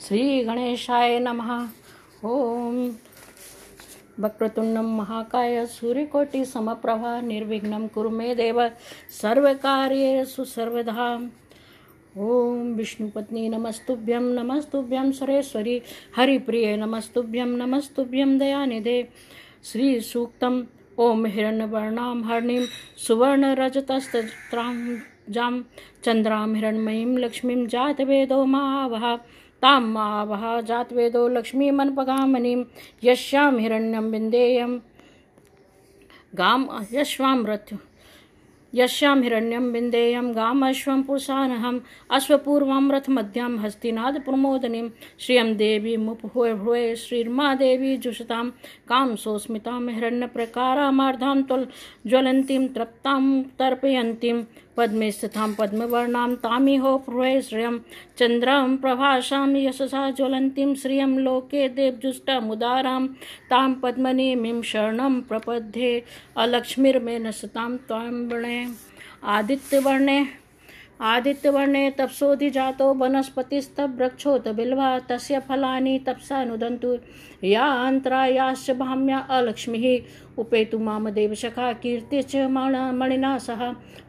श्रीगणेशाय नमः। ॐ वक्रतुण्डं महाकाय सूर्यकोटिसमप्रभा निर्विघ्नं कुरु मे देव सर्वकार्येषु सर्वदा ॐ विष्णुपत्नी नमस्तुभ्यं नमस्तुभ्यं सुरेश्वरी, हरिप्रिये नमस्तुभ्यं नमस्तुभ्यं दयानिधे। श्रीसूक्तम् ॐ हिरण्यवर्णां हरणीं, सुवर्णरजतस्त्रां जां, चन्द्रां हिरण्मयीं लक्ष्मीं जातवेदो महावहा तां महावः जातवेदो लक्ष्मीमन्पगामनीं यस्यां हिरण्यं विन्देयं। गां यश्वां रथ्य यश्यां हिरण्यं विन्देयं। गामश्वं पुरुषानहम् अश्वपूर्वं रथमध्यां हस्तिनाद प्रमोदनीं। श्रियं देवी मुपहुए भुवे श्रीर्मा देवी जुषतां। कां सोस्मितां, हिरण्यप्रकारामार्धां त्वल् ज्वलन्तीं, तृप्तां तर्पयन्तीं। पद्मे स्थितां पद्मवर्णां तामिहो भ्रुवे श्रियं चन्द्रां प्रभाषां यशसा ज्वलन्तीं श्रियं लोके देवजुष्टमुदारां तां पद्मनीमिं शरणं प्रपद्ये अलक्ष्मीर्मे सतां त्वां वृणे। आदित्यवर्णे आदित्यवर्णे तपसोऽधिजातो वनस्पतिस्तवृक्षोत बिल्वा तस्य फलानि तपसा नुदन्तु या अन्तरायाश्च भाम्या अलक्ष्मीः। उपेतु मामदेव सखा कीर्तिश्च मणिना सह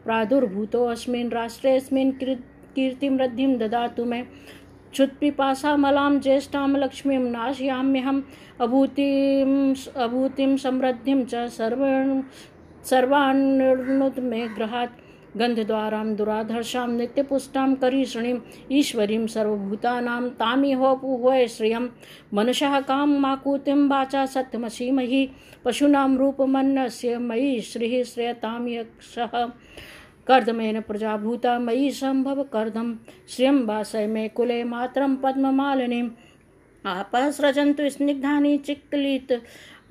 प्रादुर्भूतोऽस्मिन् राष्ट्रेऽस्मिन् कीर्तिमृद्धिं ददातु मे। क्षुत्पिपासामलां ज्येष्ठां लक्ष्मीं नाशयाम्यहम्। अभूतिम् अभूतिं समृद्धिं च सर्व सर्वान्नुत मे गृहात्। गन्धद्वारां, दुराधर्षां, नित्यपुष्टां करीषणीम् ईश्वरीं, सर्वभूतानां तामिहोपुहोय श्रियं। मनुष्यः कां माकुतिं वाचा सत्यमसीमहि पशूनां रूपमन्नस्य मयि श्रीः श्रेयतां यक्षः। कर्दमेन प्रजाभूता मयि सम्भव कर्दं श्रियं वासय मे कुले मातरं पद्ममालिनीम् आपः स्निग्धानि चिक्लित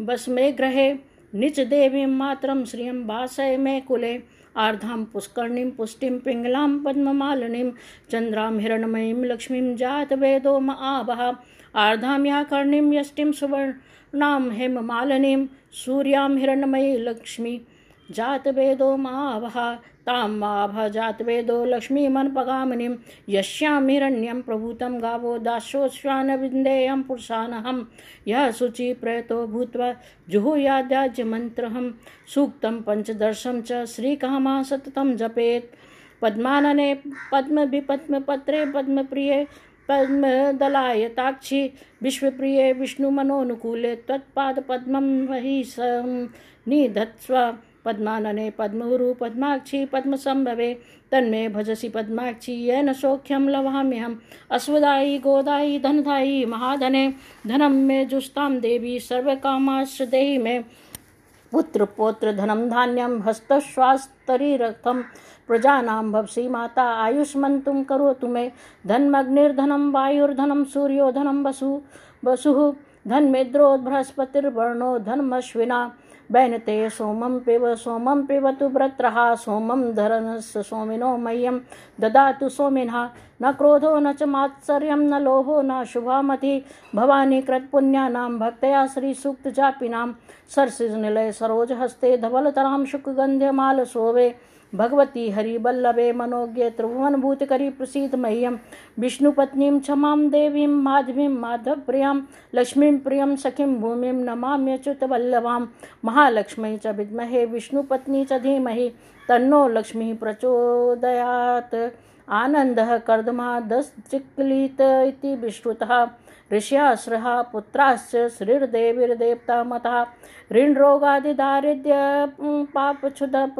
बस मे गृहे निच देवीं मातरं श्रियं वासय मे कुले। आर्धां पुष्कर्णीं, पुष्टिं, पिङ्गलां, पद्ममालिनीं, चन्द्रां, हिरणमयीं, लक्ष्मीं जातवेदोम आवः आर्धां या कर्णीं यष्टिं सुवर्णां, हेममालिनीं, सूर्यां हिणमयी लक्ष्मी जातवेदो मावः तां माभः जातवेदो लक्ष्मीमन्पगामिनीं। यस्यां हिरण्यं प्रभूतं गावो दास्योश्वानविन्देयं पुरुषानहं। यः शुचि प्रयतो भूत्वा जुहुयाद्याज्यमन्त्रहं, सूक्तं पञ्चदर्शं च श्रीकामा सततं जपेत्। पद्मानने पद्मभिपद्मपत्रे पद्मप्रिये पद्मदलायताक्षि विश्वप्रिये विष्णुमनोनुकूले त्वत्पादपद्मं वहि निधत्स्व। पद्मानने पद्मगुरु पद्माक्षी पद्मसम्भवे तन्मे भजसि पद्माक्षी, येन सौख्यं लवाम्यहम्। अश्वदायी, गोदायी, धनदायी, महाधने, धनं मे जुष्टां देवी, सर्वकामाश्च देहि मे। पुत्र पौत्र धनं धान्यं हस्तश्वास्तरीरथं प्रजानां भवसि माता आयुष्मन्तुं करोतु मे। धन्मग्निर्धनं, वायुर्धनं, सूर्योधनं, वसु, वसुः धन्मेद्रो बृहस्पतिर्वर्णो धनमश्विना बैनते सोमं पिब, सोमं पिबतु व्रत्रः सोमं धरनस्य सोमिनो मह्यं। ददातु सोमिनः, न क्रोधो न च मात्सर्यं, न लोभो न शुभामति। भवानी कृतपुण्यानां भक्तया श्रीसूक्तजापिनां सरसिजनिलय सरोजहस्ते धवलतरां शुकगन्ध्यमालशोभे भगवती हरिवल्लभे मनोज्ञे त्रिभुवनभूतकरी प्रसीद विष्णुपत्नीं क्षमां देवीं माधवीं माधवप्रियाँ, लक्ष्मीं प्रियं सखीं भूमिं नमाम्यच्युतवल्लभां महालक्ष्मी च विद्महे विष्णुपत्नी च धीमहि, तन्नो लक्ष्मीः प्रचोदयात्। आनन्दः कर्दमादश्चिक्लित इति विश्रुतः। ऋष्याश्रः पुत्राश्च श्रीर्देवीर्देवता मतः ऋणरोगादिदारिद्र्य पापक्षुदप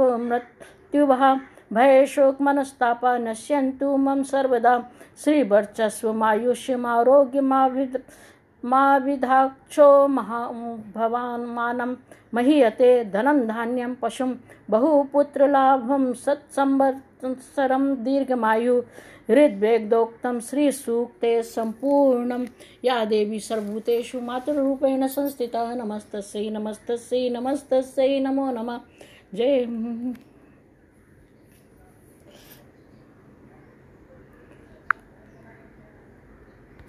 मृत् मृत्युभः भयशोकमनस्तापा नश्यन्तु मम सर्वदा। श्रीवर्चस्वमायुष्यमारोग्यमाभिद मा विधाक्षो महा भवान् मानं महीयते धनं धान्यं पशुं। बहुपुत्रलाभं सत्संवत्सरं दीर्घमायु। हृद्वेगदोक्तं श्रीसूक्ते सम्पूर्णं। या देवी सर्वभूतेषु मातृरूपेण संस्थिता। नमस्तस्यै नमस्तस्यै नमस्तस्यै, नमो नमः। जय